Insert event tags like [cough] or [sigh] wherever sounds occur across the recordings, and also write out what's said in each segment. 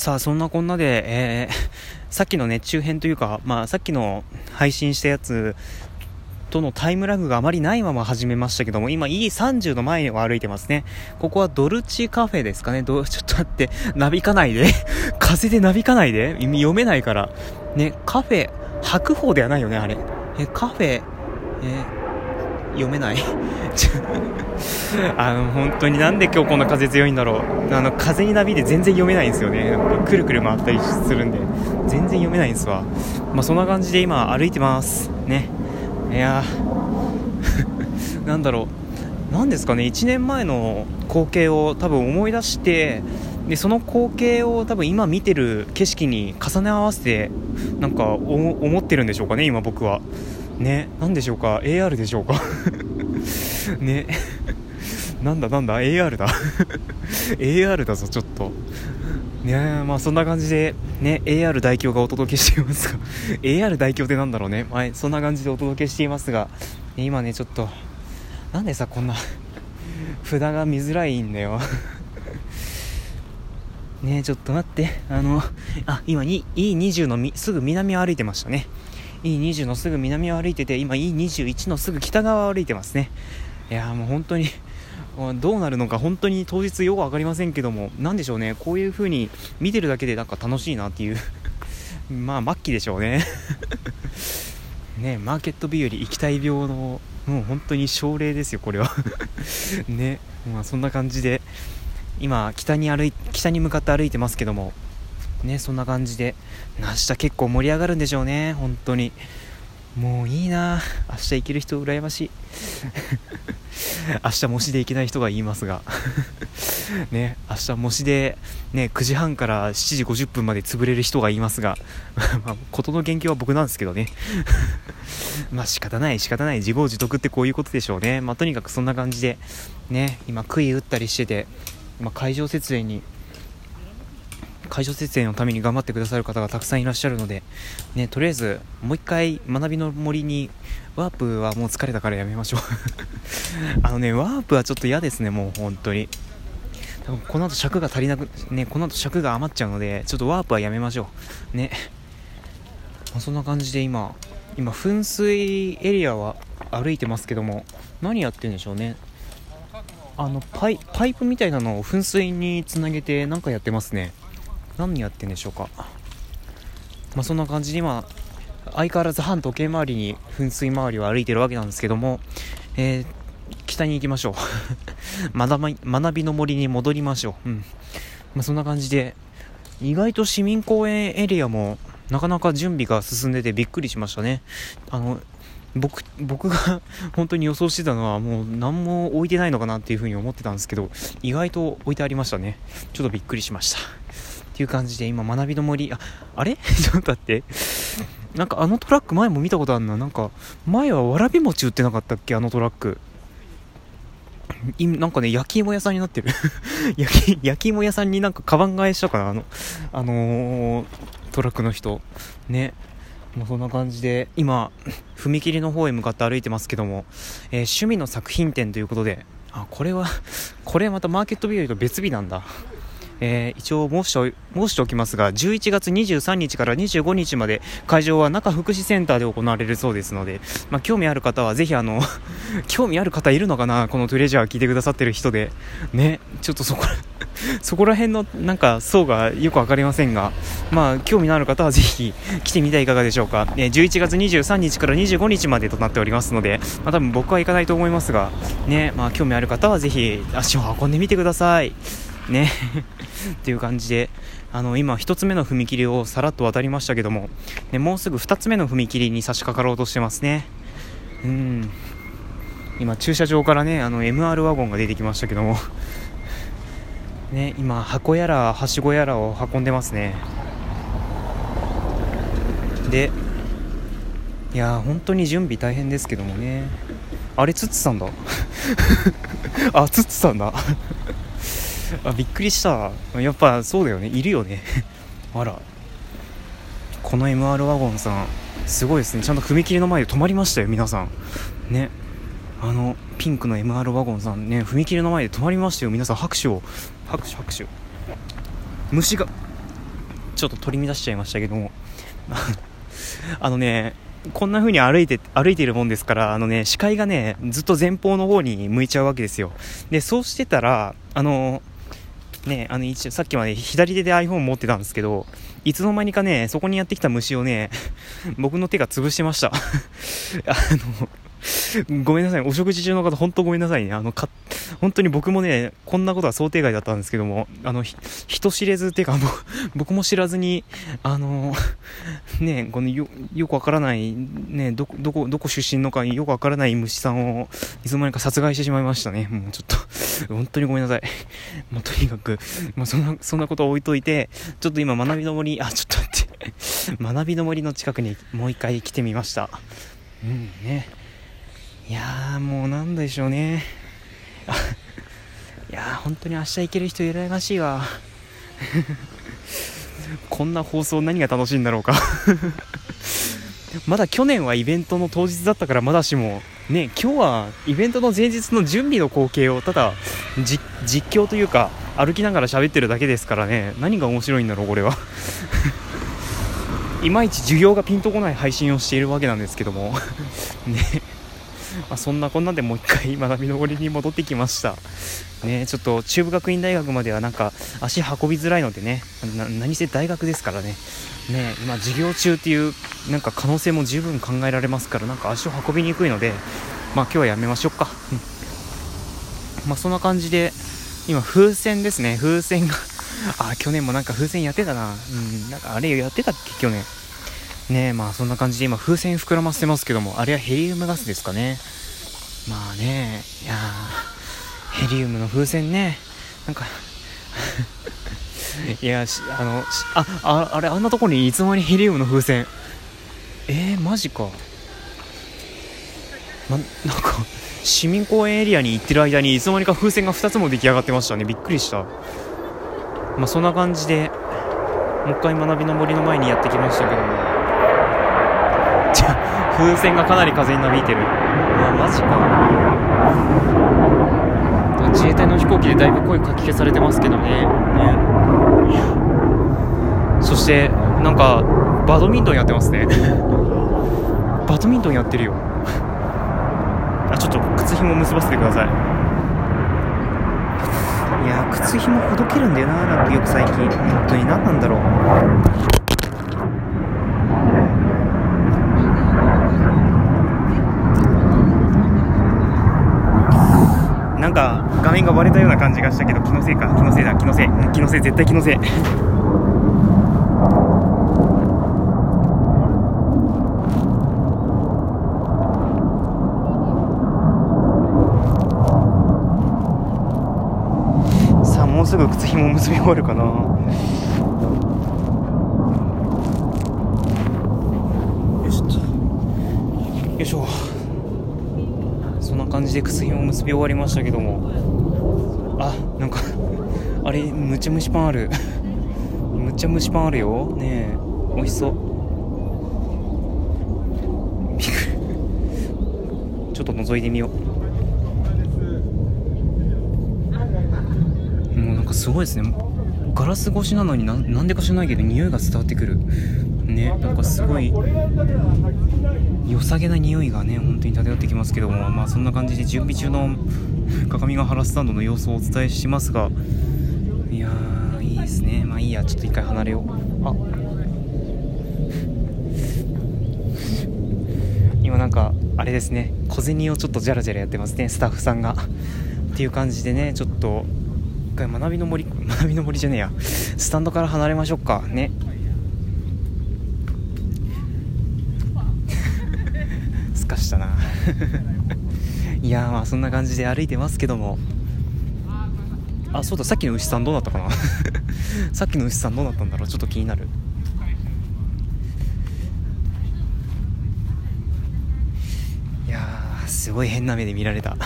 さあそんなこんなで、えー、さっきの熱中編というか、まあ、さっきの配信したやつとのタイムラグがあまりないまま始めましたけども、今 E30 の前を歩いてますね。ここはドルチカフェですかね。ど [laughs] ちょっと待って、なびかないで。[laughs] 風でなびかないで。読めないから。ね、カフェ、白鵬ではないよね、あれ。え、カフェ、え読めない。[laughs] あの本当になんで今日こんな風強いんだろう。あの風になびいて全然読めないんですよね。くるくる回ったりするんで。全然読めないんですわ。まあそんな感じで今歩いてます。ね。いや [laughs] なんだろう。なんですかね。1年前の光景を多分思い出してでその光景を多分今見てる景色に重ね合わせてなんか思ってるんでしょうかね今僕は。ね何でしょうか？AR でしょうか？[laughs] ね。なんだなんだ？AR だ。AR だぞちょっと。ねまあそんな感じでね AR 代表がお届けしていますが。AR 代表ってなんだろうね。はいそんな感じでお届けしていますが。今ねちょっとなんでさこんな札が見づらいんだよ。ねちょっと待って。あのあ今 E20 のすぐ南を歩いてましたね。E20 のすぐ南を歩いてて今 E21 のすぐ北側を歩いてますね。いやもう本当にどうなるのか本当に当日よく分かりませんけども何でしょうね。こういう風に見てるだけでなんか楽しいなっていう [laughs] まあ末期でしょうね。[laughs] ねマーケット日和行きたい病のもう本当に症例ですよこれは。[laughs] ねまあそんな感じで今北に歩い北に向かって歩いてますけどもねそんな感じで明日結構盛り上がるんでしょうね本当に。もういいな明日行ける人羨ましい。[laughs] 明日模試で行けない人が言いますが。[laughs] ね明日模試でね9時半から7時50分まで潰れる人が言いますが。[laughs] まあ、事の元凶は僕なんですけどね。まあ仕方ない仕方ない。自業自得ってこういうことでしょうね。まあとにかくそんな感じでね今杭打ったりしてて今会場設営に会場設営のために頑張ってくださる方がたくさんいらっしゃるので、ね、とりあえずもう一回学びの森にワープはもう疲れたからやめましょう。[laughs] あのねワープはちょっと嫌ですねもう本当に。多分この後尺が足りなくねこの後尺が余っちゃうのでちょっとワープはやめましょう。ね、まあ、そんな感じで今今噴水エリアは歩いてますけども何やってるんでしょうね。あのパイパイプみたいなのを噴水につなげて何かやってますね。何やってんでしょうか。まあそんな感じで今相変わらず反時計回りに噴水回りを歩いてるわけなんですけども、えー、北に行きましょう。[laughs] 学びの森に戻りましょう、うん。まあ、そんな感じで意外と市民公園エリアもなかなか準備が進んでてびっくりしましたね。あの僕僕が [laughs] 本当に予想してたのはもう何も置いてないのかなっていうふうに思ってたんですけど意外と置いてありましたね。ちょっとびっくりしました。っていう感じで今学びの森ああれ？[laughs] ちょっと待って。なんかあのトラック前も見たことあるな。なんか前はわらび餅売ってなかったっけ？あのトラック。なんかね焼き芋屋さんになってる。[laughs] 焼き焼き芋屋さんになんかカバン替えしたかな？あのあのー、トラックの人。ね。もうそんな感じで今踏切の方へ向かって歩いてますけども、えー、趣味の作品展ということで。あこれは [laughs] これまたマーケット日和と別日なんだ。えー、一応申して申しておきますが11月23日から25日まで会場は中福祉センターで行われるそうですので、まあ、興味ある方はぜひあの [laughs] 興味ある方いるのかなこのトレジャー聞いてくださってる人でねちょっとそこら [laughs] そこら辺のなんか層がよく分かりませんが、まあ、興味のある方はぜひ来てみてはいかがでしょうか、えー、11月23日から25日までとなっておりますので、まあ、多分僕は行かないと思いますが、ねまあ、興味ある方はぜひ足を運んでみてください。ね。[laughs] っていう感じであの今1つ目の踏切をさらっと渡りましたけども、ね、もうすぐ2つ目の踏切に差し掛かろうとしてますね。うん。今駐車場からねあの MR ワゴンが出てきましたけども。[laughs] ね今箱やらはしごやらを運んでますね。でいや本当に準備大変ですけどもね。あれツッツさんだ。[laughs] あツッツさんだ。[laughs] あびっくりした。やっぱそうだよね。いるよね。[laughs] あら。この MR ワゴンさんすごいですね。ちゃんと踏切の前で止まりましたよ皆さん。ね。あのピンクの MR ワゴンさんね踏切の前で止まりましたよ皆さん。拍手を。拍手拍手。虫がちょっと取り乱しちゃいましたけども。[laughs] あのねこんな風に歩いて歩いているもんですからあのね視界がねずっと前方の方に向いちゃうわけですよ。でそうしてたらあのねあの一応さっきまで左手で iPhone 持ってたんですけどいつの間にかねそこにやってきた虫をね僕の手が潰してました。[laughs] あの [laughs] ごめんなさい。お食事中の方、本当ごめんなさいね。あの、か、本当に僕もね、こんなことは想定外だったんですけども、あの、人知れずっていうか、[laughs] 僕も知らずに、あの、[laughs] ね、このよ、よくわからない、ね、どこ、どこ、どこ出身のかよくわからない虫さんを、いつの間にか殺害してしまいましたね。もうちょっと、本当にごめんなさい。もうとにかく、まあ、そんな、そんなことは置いといて、ちょっと今、学びの森、あ、ちょっと待って、学びの森の近くにもう一回来てみました。うんね。いやーもうなんでしょうね。[laughs] いやー本当に明日行ける人羨ましいわ。[laughs] こんな放送何が楽しいんだろうか。[laughs] まだ去年はイベントの当日だったからまだしもね今日はイベントの前日の準備の光景をただ実況というか歩きながら喋ってるだけですからね。何が面白いんだろうこれは。いまいち授業がピンとこない配信をしているわけなんですけども。ね。まあ、そんなこんなでもう一回学びの森に戻ってきました。ねちょっと中部学院大学まではなんか足運びづらいのでね何せ大学ですからね。ね今授業中っていうなんか可能性も十分考えられますからなんか足を運びにくいのでまあ今日はやめましょうか、うん、まあそんな感じで今風船ですね。風船が。あ去年もなんか風船やってたな。うん。なんかあれやってたっけ去年。ねまあそんな感じで今風船膨らませてますけども、あれはヘリウムガスですかね。まあね、いやヘリウムの風船ね、なんか [laughs] いや、あの、あ、ああれ、あんなとこにいつの間にヘリウムの風船。えー、マジか。ま、なんか、市民公園エリアに行ってる間にいつの間にか風船が2つも出来上がってましたね。びっくりした。まあ、そんな感じで、もう一回学びの森の前にやってきましたけども、風船がかなり風になびいてる。うわマジか。自衛隊の飛行機でだいぶ声かき消されてますけどね。ね。そしてなんかバドミントンやってますね。バドミントンやってるよ。あちょっと靴ひも結ばせてください。いや靴ひもほどけるんだよななんかよく最近。本当に何なんだろうんか画面が割れたような感じがしたけど気のせいか。気のせいだ。気のせい。気のせい。絶対気のせい。さあもうすぐ靴ひも結び終わるかなよいしょよいしょ感じで薬を結び終わりましたけども。あなんか [laughs] あれむちゃ蒸しパンある。[laughs] むちゃ蒸しパンあるよ。ねえ美味しそう。びっくりちょっと覗いてみよう。もうなんかすごいですね。ガラス越しなのにななんでか知らないけど匂いが伝わってくる。ねなんかすごい良さげな匂いがね本当に漂ってきますけどもまあそんな感じで準備中の [laughs] 鏡ヶ原スタンドの様子をお伝えしますがいやーいいですね。まあいいやちょっと一回離れよう。あ。今なんかあれですね。小銭をちょっとジャラジャラやってますねスタッフさんが。っていう感じでねちょっと一回学びの森学びの森じゃねえや。スタンドから離れましょうか。ねしたな [laughs] いやまあそんな感じで歩いてますけども。あそうださっきの牛さんどうなったかな？[laughs] さっきの牛さんどうなったんだろう？ちょっと気になる。いやすごい変な目で見られた。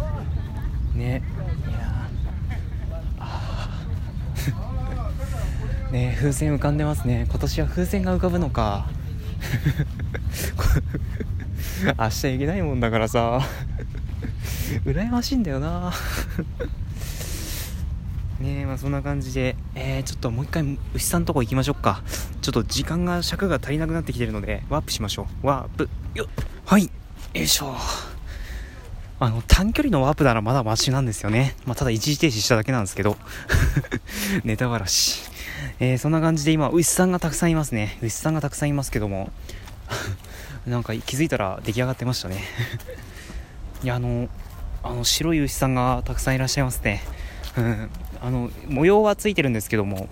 [laughs] ね。いやね風船浮かんでますね。今年は風船が浮かぶのか。[laughs] 明日行けないもんだからさ [laughs] 羨ましいんだよな [laughs] ねまあそんな感じで、えー、ちょっともう一回牛さんのとこ行きましょうか。ちょっと時間が、尺が足りなくなってきてるので、ワープしましょう。ワープ、よはい、よいしょ。あの、短距離のワープならまだマシなんですよね。まあ、ただ一時停止しただけなんですけど。ネタバラシ。え、そんな感じで今、牛さんがたくさんいますね。牛さんがたくさんいますけども。なんか気づいたら出来上がってましたね。[laughs] いや、あの、あの白い牛さんがたくさんいらっしゃいますね。うん、あの模様はついてるんですけども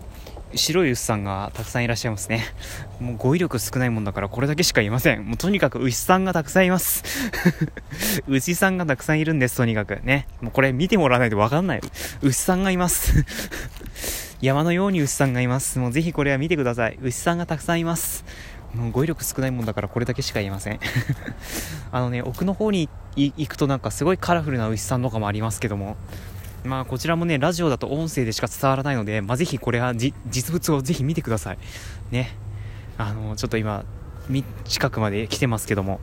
白い牛さんがたくさんいらっしゃいますね。[laughs] もう語彙力少ないもんだからこれだけしか言いません。もうとにかく牛さんがたくさんいます。[laughs] 牛さんがたくさんいるんですとにかく。ね。もうこれ見てもらわないと分かんない。牛さんがいます。山のように牛さんがいます。もうぜひこれは見てください。牛さんがたくさんいます。語彙力少ないもんだからこれだけしか言えません [laughs] あのね奥の方に行くとなんかすごいカラフルな牛さんとかもありますけどもまあこちらもね、ラジオだと音声でしか伝わらないので、まあ、ぜひこれは実物をぜひ見てください。ね。あの、ちょっと今、近くまで来てますけども、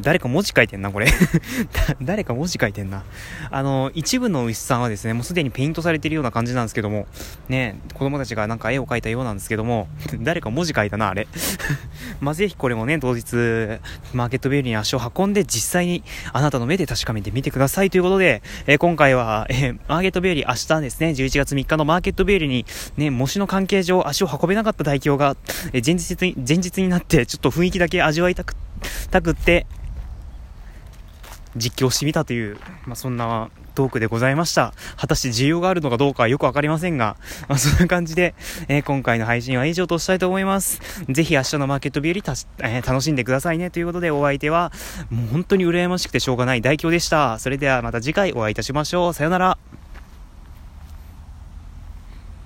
誰か文字書いてんな、これ。[laughs] 誰か文字書いてんな。あの、一部の牛さんはですね、もうすでにペイントされてるような感じなんですけども、ね、子供たちがなんか絵を描いたようなんですけども、[laughs] 誰か文字書いたな、あれ。[laughs] まあ、ぜひこれもね、当日、マーケットベルに足を運んで、実際にあなたの目で確かめてみてくださいということで、えー、今回は、えー、マーケットベーリ明日ですね、11月3日のマーケットベーリに、ね、模試の関係上足を運べなかった代表が、えー、前日に、前日になって、ちょっと雰囲気だけ味わいたく、たくって、実況してみたという、まあ、そんなトークでございました。果たして需要があるのかどうかはよくわかりませんが、まあ、そんな感じで、えー、今回の配信は以上としたいと思います。ぜひ明日のマーケット日和た、えー、楽しんでくださいね。ということでお相手は、もう本当に羨ましくてしょうがない代表でした。それではまた次回お会いいたしましょう。さよなら。